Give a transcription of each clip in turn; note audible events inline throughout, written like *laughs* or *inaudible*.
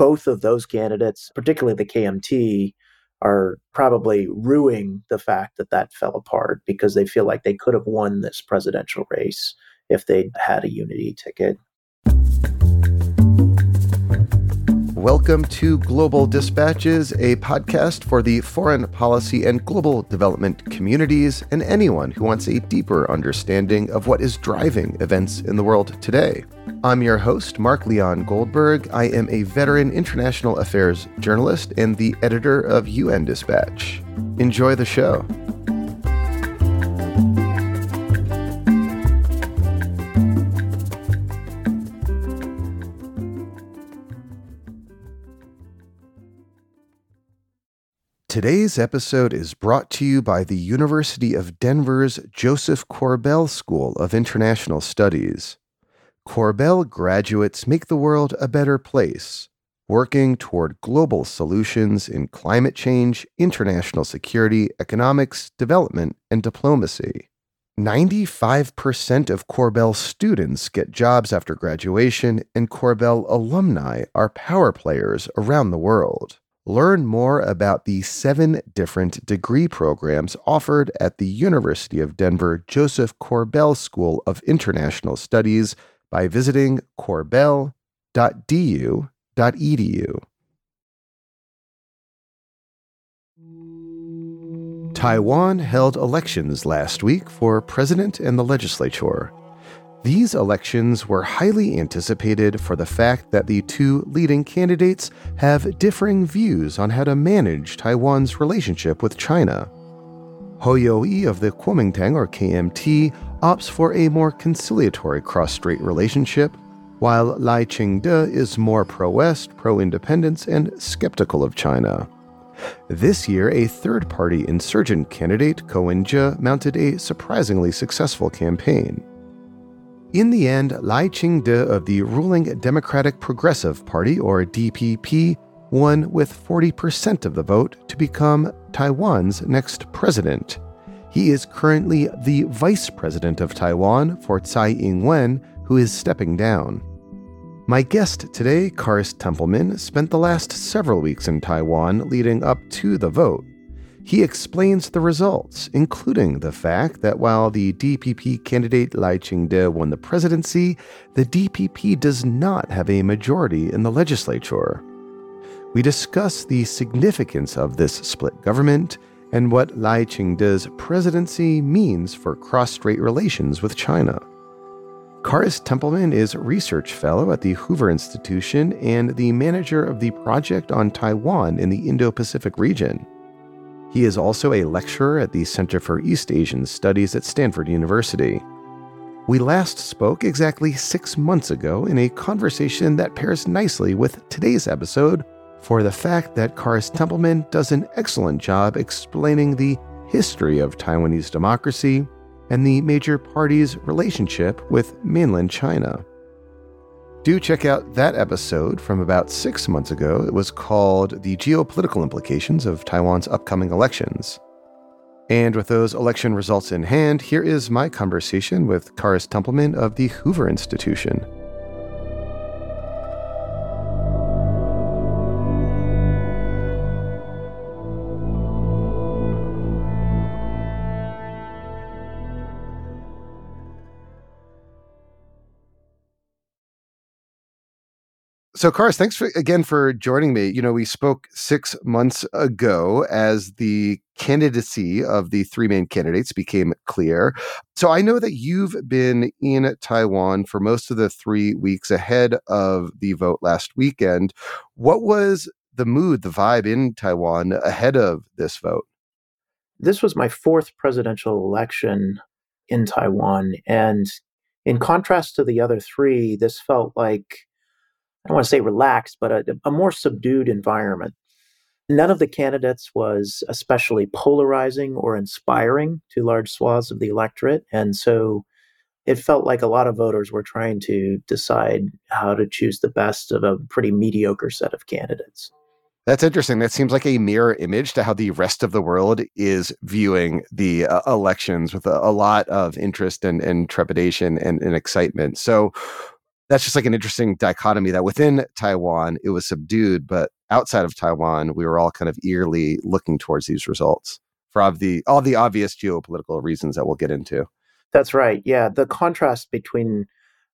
both of those candidates, particularly the KMT, are probably rueing the fact that that fell apart because they feel like they could have won this presidential race if they'd had a unity ticket. Welcome to Global Dispatches, a podcast for the foreign policy and global development communities and anyone who wants a deeper understanding of what is driving events in the world today. I'm your host, Mark Leon Goldberg. I am a veteran international affairs journalist and the editor of UN Dispatch. Enjoy the show. Today's episode is brought to you by the University of Denver's Josef Korbel School of International Studies. Korbel graduates make the world a better place, working toward global solutions in climate change, international security, economics, development, and diplomacy. 95% of Korbel students get jobs after graduation, and Korbel alumni are power players around the world. Learn more about the seven different degree programs offered at the University of Denver Josef Korbel School of International Studies by visiting korbel.du.edu. Taiwan held elections last week for president and the legislature. These elections were highly anticipated for the fact that the two leading candidates have differing views on how to manage Taiwan's relationship with China. Yu-ih of the Kuomintang or KMT opts for a more conciliatory cross-strait relationship, while Lai Ching-te is more pro-West, pro-independence, and skeptical of China. This year, a third-party insurgent candidate, Ko Wen-je, mounted a surprisingly successful campaign. In the end, Lai Ching-te of the ruling Democratic Progressive Party, or DPP, won with 40% of the vote to become Taiwan's next president. He is currently the vice president of Taiwan for Tsai Ing wen, who is stepping down. My guest today, Kharis Templeman, spent the last several weeks in Taiwan leading up to the vote. He explains the results, including the fact that while the DPP candidate Lai Ching-te won the presidency, the DPP does not have a majority in the legislature. We discuss the significance of this split government and what Lai Ching-te's presidency means for cross-strait relations with China. Kharis Templeman is research fellow at the Hoover Institution and the manager of the Project on Taiwan in the Indo-Pacific region. He is also a lecturer at the Center for East Asian Studies at Stanford University. We last spoke exactly six months ago in a conversation that pairs nicely with today's episode for the fact that Kharis Templeman does an excellent job explaining the history of Taiwanese democracy and the major parties' relationship with mainland China. Do check out that episode from about six months ago. It was called The Geopolitical Implications of Taiwan's Upcoming Elections. And with those election results in hand, here is my conversation with Kharis Templeman of the Hoover Institution. So, Kharis, thanks for, again for joining me. You know, we spoke six months ago as the candidacy of the three main candidates became clear. So, I know that you've been in Taiwan for most of the three weeks ahead of the vote last weekend. What was the mood, the vibe in Taiwan ahead of this vote? This was my fourth presidential election in Taiwan. And in contrast to the other three, this felt like I don't want to say relaxed, but a, a more subdued environment. None of the candidates was especially polarizing or inspiring to large swaths of the electorate. And so it felt like a lot of voters were trying to decide how to choose the best of a pretty mediocre set of candidates. That's interesting. That seems like a mirror image to how the rest of the world is viewing the uh, elections with a, a, lot of interest and, and trepidation and, and excitement. So, that's just like an interesting dichotomy that within Taiwan it was subdued, but outside of Taiwan we were all kind of eagerly looking towards these results for all the all the obvious geopolitical reasons that we'll get into. That's right. Yeah, the contrast between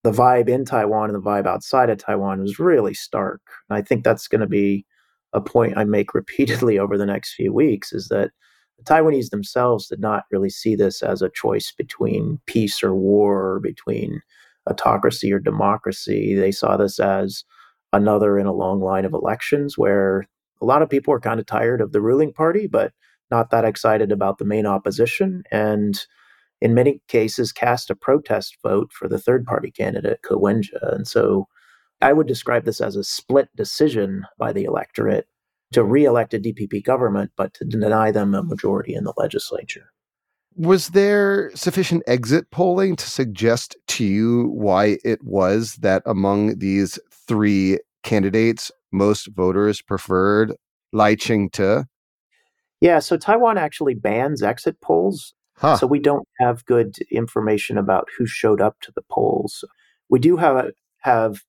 the vibe in Taiwan and the vibe outside of Taiwan was really stark. And I think that's going to be a point I make *laughs* repeatedly over the next few weeks is that the Taiwanese themselves did not really see this as a choice between peace or war, or between autocracy or democracy. They saw this as another in a long line of elections where a lot of people were kind of tired of the ruling party, but not that excited about the main opposition. And in many cases, cast a protest vote for the third party candidate, Ko Wen-je. And so I would describe this as a split decision by the electorate to re-elect a DPP government, but to deny them a majority in the legislature. Was there sufficient exit polling to suggest to you why it was that among these three candidates, most voters preferred Lai Ching-te? Yeah, so Taiwan actually bans exit polls. Huh. So we don't have good information about who showed up to the polls. We do have have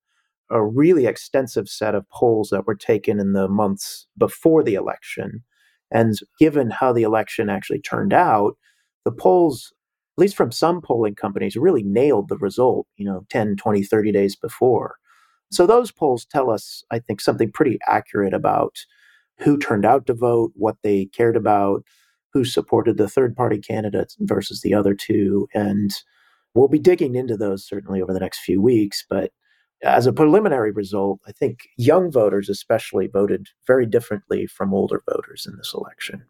a really extensive set of polls that were taken in the months before the election. And given how the election actually turned out, the polls, at least from some polling companies, really nailed the result, you know, 10, 20, 30 days before. So those polls tell us, I think, something pretty accurate about who turned out to vote, what they cared about, who supported the third party candidates versus the other two. And we'll be digging into those certainly over the next few weeks. But as a preliminary result, I think young voters especially voted very differently from older voters in this election.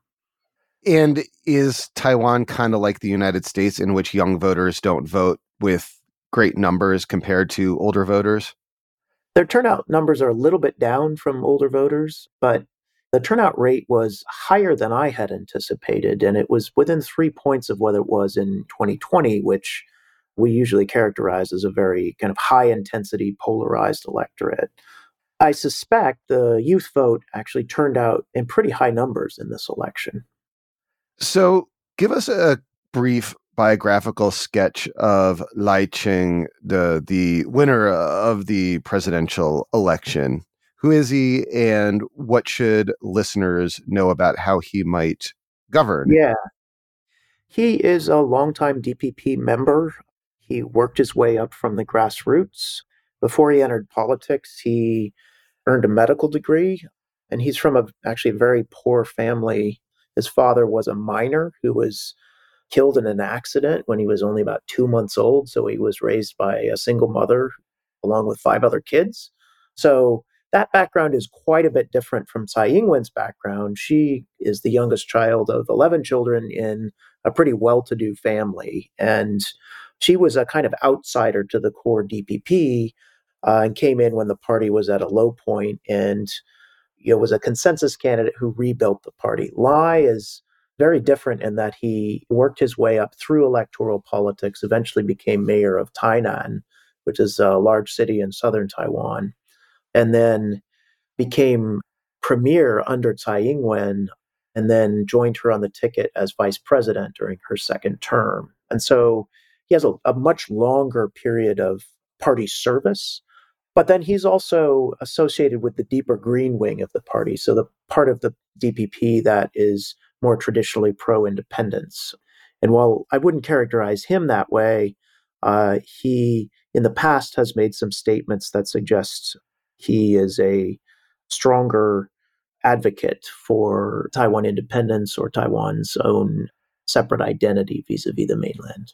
And is Taiwan kind of like the United States in which young voters don't vote with great numbers compared to older voters? Their turnout numbers are a little bit down from older voters, but the turnout rate was higher than I had anticipated. And it was within three points of what it was in 2020, which we usually characterize as a very kind of high intensity polarized electorate. I suspect the youth vote actually turned out in pretty high numbers in this election. So, give us a brief biographical sketch of Lai Ching, the the winner of the presidential election. Who is he, and what should listeners know about how he might govern? Yeah, he is a longtime DPP member. He worked his way up from the grassroots. Before he entered politics, he earned a medical degree, and he's from a actually a very poor family. His father was a miner who was killed in an accident when he was only about two months old. So he was raised by a single mother along with five other kids. So that background is quite a bit different from Tsai Ing wen's background. She is the youngest child of 11 children in a pretty well to do family. And she was a kind of outsider to the core DPP uh, and came in when the party was at a low point and you know was a consensus candidate who rebuilt the party. Lai is very different in that he worked his way up through electoral politics, eventually became mayor of Tainan, which is a large city in southern Taiwan, and then became premier under Tsai Ing-wen and then joined her on the ticket as vice president during her second term. And so he has a, a much longer period of party service. But then he's also associated with the deeper green wing of the party. So the part of the DPP that is more traditionally pro independence. And while I wouldn't characterize him that way, uh, he in the past has made some statements that suggest he is a stronger advocate for Taiwan independence or Taiwan's own separate identity vis a vis the mainland.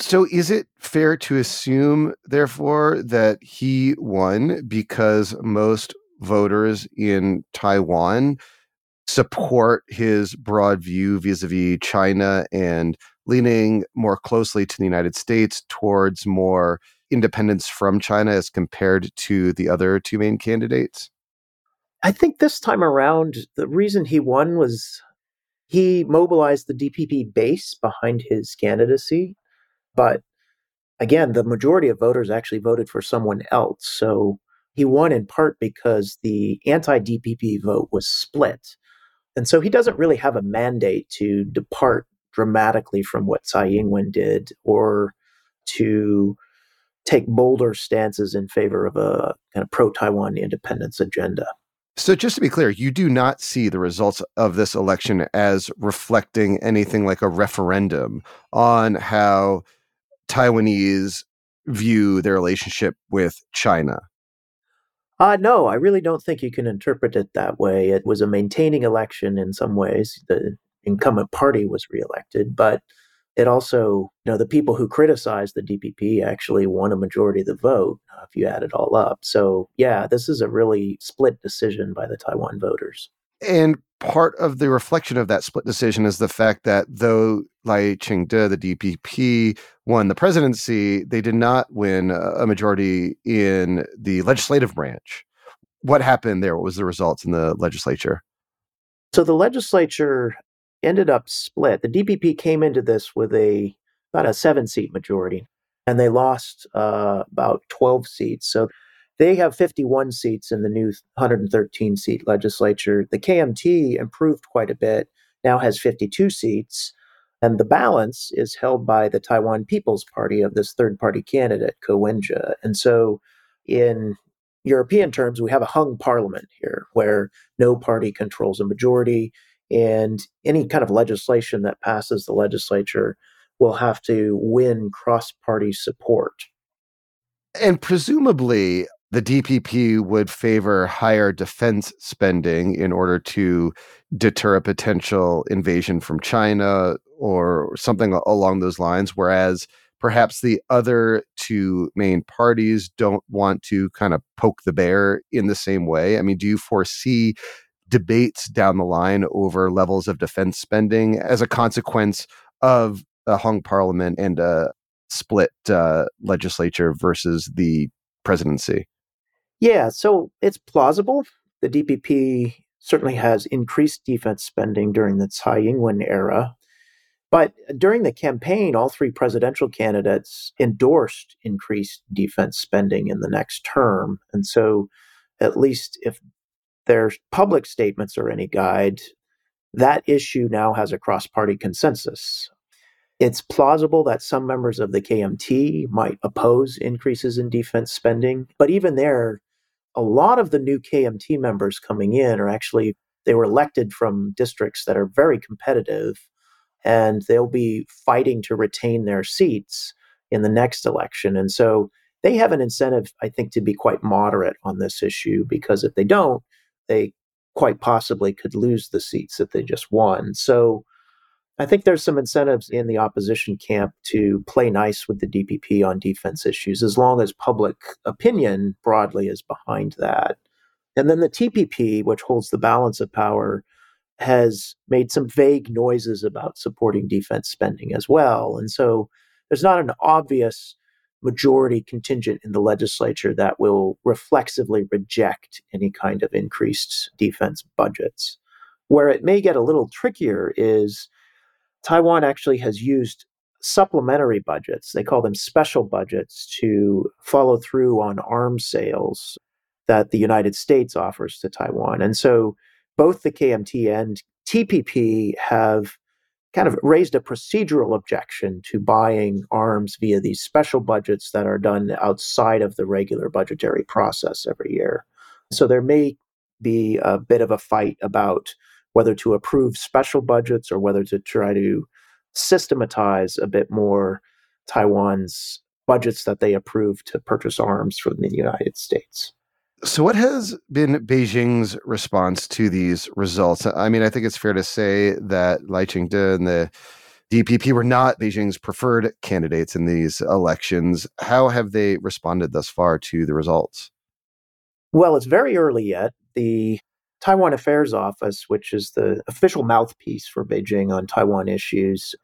So, is it fair to assume, therefore, that he won because most voters in Taiwan support his broad view vis a vis China and leaning more closely to the United States towards more independence from China as compared to the other two main candidates? I think this time around, the reason he won was he mobilized the DPP base behind his candidacy. But again, the majority of voters actually voted for someone else. So he won in part because the anti DPP vote was split. And so he doesn't really have a mandate to depart dramatically from what Tsai Ing wen did or to take bolder stances in favor of a kind of pro Taiwan independence agenda. So, just to be clear, you do not see the results of this election as reflecting anything like a referendum on how Taiwanese view their relationship with China. Uh, no, I really don't think you can interpret it that way. It was a maintaining election in some ways. The incumbent party was reelected, but it also, you know, the people who criticized the DPP actually won a majority of the vote uh, if you add it all up. So, yeah, this is a really split decision by the Taiwan voters. And part of the reflection of that split decision is the fact that though Lai Ching-te, the DPP, won the presidency, they did not win a majority in the legislative branch. What happened there? What was the results in the legislature? So the legislature ended up split. The DPP came into this with a about a seven seat majority, and they lost uh, about 12 seats. So they have 51 seats in the new 113 seat legislature. The KMT improved quite a bit, now has 52 seats. And the balance is held by the Taiwan People's Party of this third party candidate, Ko Wen-je. And so, in European terms, we have a hung parliament here where no party controls a majority. And any kind of legislation that passes the legislature will have to win cross party support. And presumably, the DPP would favor higher defense spending in order to deter a potential invasion from China or something along those lines. Whereas perhaps the other two main parties don't want to kind of poke the bear in the same way. I mean, do you foresee debates down the line over levels of defense spending as a consequence of a hung parliament and a split uh, legislature versus the presidency? Yeah, so it's plausible. The DPP certainly has increased defense spending during the Tsai Ing wen era. But during the campaign, all three presidential candidates endorsed increased defense spending in the next term. And so, at least if their public statements are any guide, that issue now has a cross party consensus. It's plausible that some members of the KMT might oppose increases in defense spending, but even there, a lot of the new KMT members coming in are actually they were elected from districts that are very competitive and they'll be fighting to retain their seats in the next election. And so they have an incentive, I think, to be quite moderate on this issue because if they don't, they quite possibly could lose the seats that they just won. So I think there's some incentives in the opposition camp to play nice with the DPP on defense issues as long as public opinion broadly is behind that. And then the TPP, which holds the balance of power, has made some vague noises about supporting defense spending as well. And so there's not an obvious majority contingent in the legislature that will reflexively reject any kind of increased defense budgets. Where it may get a little trickier is Taiwan actually has used supplementary budgets, they call them special budgets, to follow through on arms sales that the United States offers to Taiwan. And so both the KMT and TPP have kind of raised a procedural objection to buying arms via these special budgets that are done outside of the regular budgetary process every year. So there may be a bit of a fight about whether to approve special budgets or whether to try to systematize a bit more Taiwan's budgets that they approve to purchase arms from the United States. So, what has been Beijing's response to these results? I mean, I think it's fair to say that Lai Ching-te and the DPP were not Beijing's preferred candidates in these elections. How have they responded thus far to the results? Well, it's very early yet. The Taiwan Affairs Office, which is the official mouthpiece for Beijing on Taiwan issues,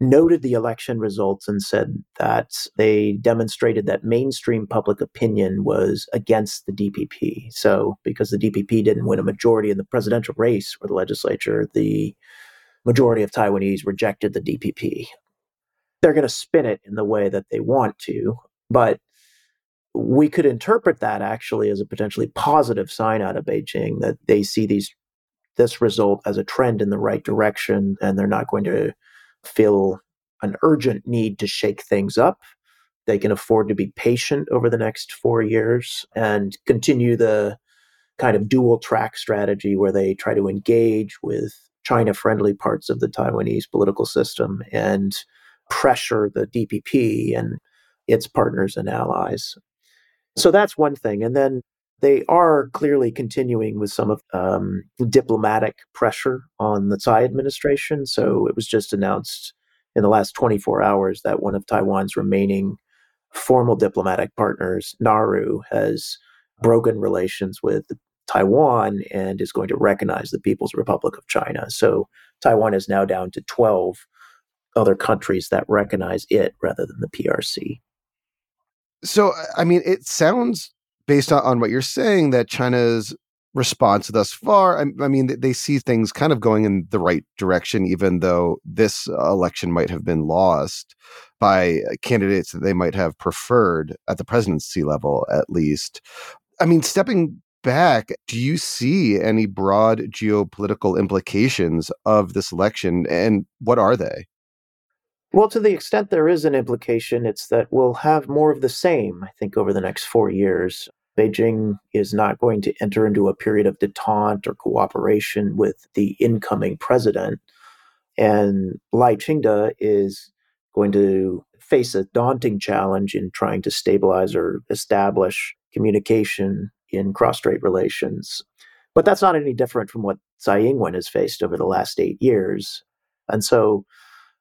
noted the election results and said that they demonstrated that mainstream public opinion was against the DPP. So, because the DPP didn't win a majority in the presidential race or the legislature, the majority of Taiwanese rejected the DPP. They're going to spin it in the way that they want to, but we could interpret that actually as a potentially positive sign out of Beijing that they see these this result as a trend in the right direction and they're not going to feel an urgent need to shake things up. they can afford to be patient over the next four years and continue the kind of dual track strategy where they try to engage with China friendly parts of the Taiwanese political system and pressure the DPP and its partners and allies. So that's one thing. And then they are clearly continuing with some of um, diplomatic pressure on the Tsai administration. So it was just announced in the last 24 hours that one of Taiwan's remaining formal diplomatic partners, Nauru, has broken relations with Taiwan and is going to recognize the People's Republic of China. So Taiwan is now down to 12 other countries that recognize it rather than the PRC. So, uh, I mean, it sounds based on, what you're saying that China's response thus far, I, I, mean, they see things kind of going in the right direction, even though this uh, election might have been lost by uh, candidates that they might have preferred at the presidency level, at least. I mean, stepping back, do you see any broad geopolitical implications of this election, and what are they? Well, to the extent there is an implication, it's that we'll have more of the same, I think, over the next four years. Beijing is not going to enter into a period of detente or cooperation with the incoming president. And Lai Ching-te is going to face a daunting challenge in trying to stabilize or establish communication in cross-strait relations. But that's not any different from what Tsai Ing-wen has faced over the last eight years. And so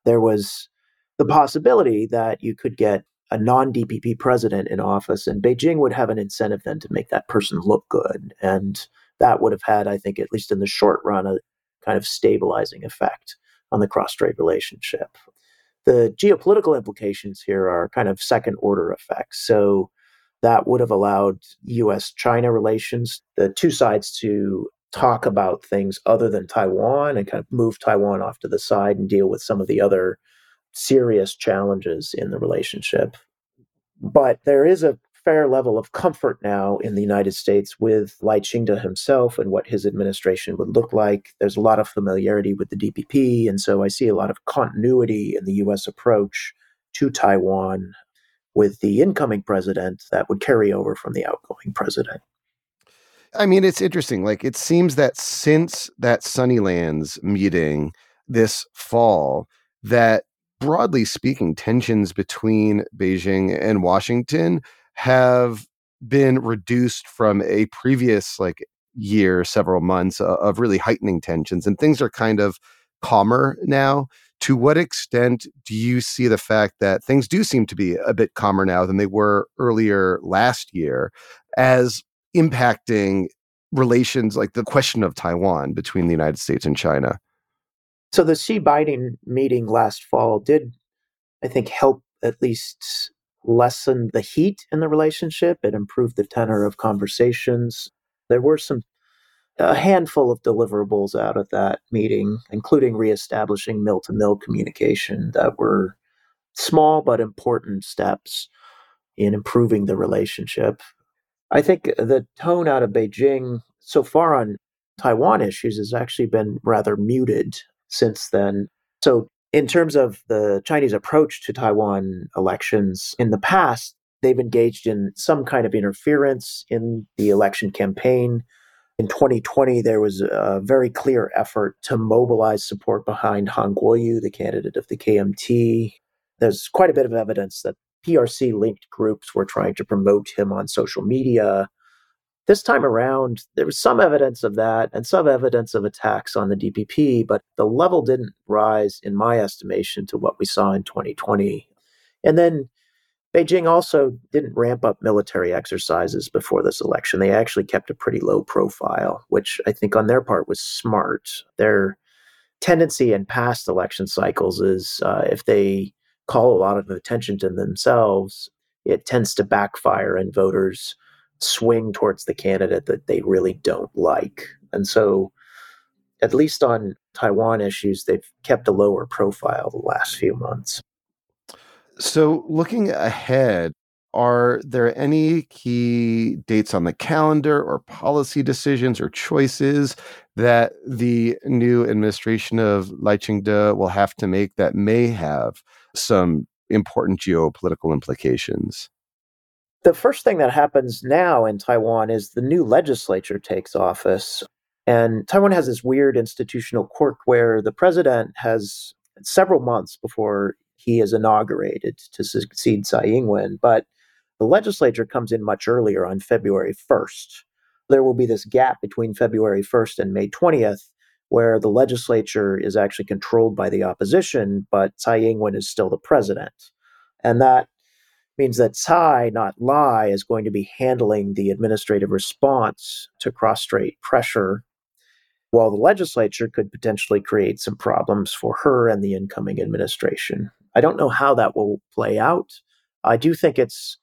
there was the possibility that you could get a non DPP president in office, and Beijing would have an incentive then to make that person look good. And that would have had, I think, at least in the short run, a kind of stabilizing effect on the cross strait relationship. The geopolitical implications here are kind of second order effects. So that would have allowed US China relations, the two sides to talk about things other than Taiwan and kind of move Taiwan off to the side and deal with some of the other serious challenges in the relationship. But there is a fair level of comfort now in the United States with Lai Ching-te himself and what his administration would look like. There's a lot of familiarity with the DPP, and so I see a lot of continuity in the U.S. approach to Taiwan with the incoming president that would carry over from the outgoing president. I mean, it's interesting. Like, it seems that since that Sunnylands meeting this fall, that broadly speaking, tensions between Beijing and Washington have been reduced from a previous like year, several months uh, of really heightening tensions, and things are kind of calmer now. To what extent do you see the fact that things do seem to be a bit calmer now than they were earlier last year as impacting relations like the question of Taiwan between the United States and China? So the Xi Biden meeting last fall did, I think, help at least lessen the heat in the relationship. It improved the tenor of conversations. There were some a handful of deliverables out of that meeting, including reestablishing mil to mil communication that were small but important steps in improving the relationship. I think the tone out of Beijing so far on Taiwan issues has actually been rather muted since then. So, in terms of the Chinese approach to Taiwan elections, in the past, they've engaged in some kind of interference in the election campaign. In 2020, there was a very clear effort to mobilize support behind Han Kuo-yu, the candidate of the KMT. There's quite a bit of evidence that PRC linked groups were trying to promote him on social media. This time around, there was some evidence of that and some evidence of attacks on the DPP, but the level didn't rise, in my estimation, to what we saw in 2020. And then Beijing also didn't ramp up military exercises before this election. They actually kept a pretty low profile, which I think on their part was smart. Their tendency in past election cycles is uh, if they call a lot of attention to themselves, it tends to backfire and voters swing towards the candidate that they really don't like. And so, at least on Taiwan issues, they've kept a lower profile the last few months. So, looking ahead, are there any key dates on the calendar or policy decisions or choices that the new administration of Lai Ching-te will have to make that may have some important geopolitical implications? The first thing that happens now in Taiwan is the new legislature takes office. And Taiwan has this weird institutional quirk where the president has several months before he is inaugurated to succeed Tsai Ing wen, but the legislature comes in much earlier on February 1st. There will be this gap between February 1st and May 20th where the legislature is actually controlled by the opposition, but Tsai Ing wen is still the president. And that means that Tsai, not Lai, is going to be handling the administrative response to cross strait pressure, while the legislature could potentially create some problems for her and the incoming administration. I don't know how that will play out. I do think it's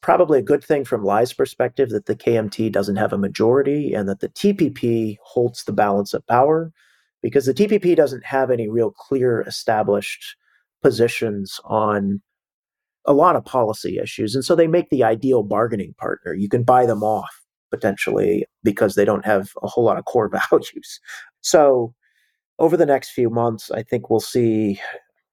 probably a good thing from Lai's perspective that the KMT doesn't have a majority and that the TPP holds the balance of power because the TPP doesn't have any real clear established positions on a lot of policy issues. And so they make the ideal bargaining partner. You can buy them off potentially because they don't have a whole lot of core *laughs* values. So over the next few months, I think we'll see.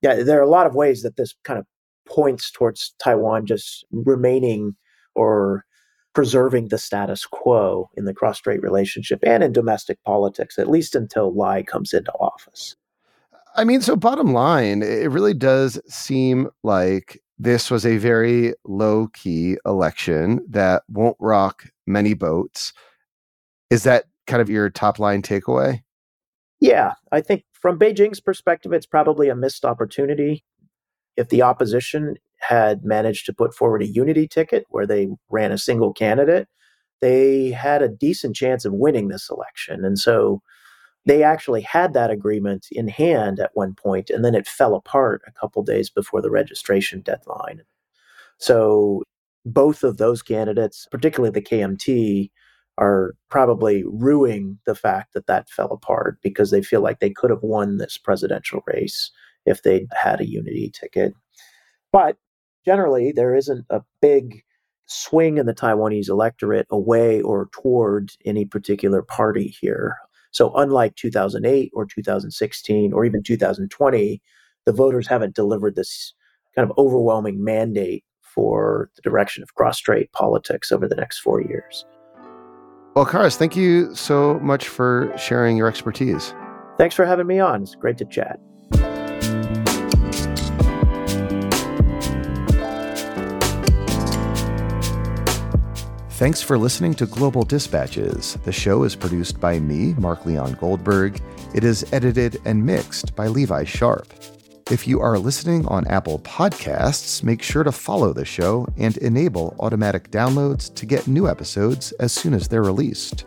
Yeah, there are a lot of ways that this kind of points towards Taiwan just remaining or preserving the status quo in the cross strait relationship and in domestic politics, at least until Lai comes into office. I mean, so bottom line, it really does seem like this was a very low key election that won't rock many boats. Is that kind of your top line takeaway? Yeah, I think from Beijing's perspective, it's probably a missed opportunity. If the opposition had managed to put forward a unity ticket where they ran a single candidate, they had a decent chance of winning this election. And so they actually had that agreement in hand at one point, and then it fell apart a couple days before the registration deadline. So both of those candidates, particularly the KMT, are probably ruining the fact that that fell apart because they feel like they could have won this presidential race if they'd had a unity ticket. But generally, there isn't a big swing in the Taiwanese electorate away or toward any particular party here. So, unlike 2008 or 2016 or even 2020, the voters haven't delivered this kind of overwhelming mandate for the direction of cross strait politics over the next four years. Well, Kharis, thank you so much for sharing your expertise. Thanks for having me on. It's great to chat. Thanks for listening to Global Dispatches. The show is produced by me, Mark Leon Goldberg. It is edited and mixed by Levi Sharp. If you are listening on Apple Podcasts, make sure to follow the show and enable automatic downloads to get new episodes as soon as they're released.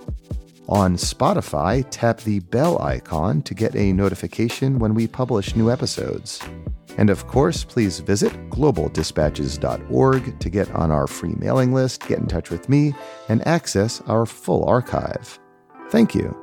On Spotify, tap the bell icon to get a notification when we publish new episodes. And of course, please visit globaldispatches.org to get on our free mailing list, get in touch with me, and access our full archive. Thank you.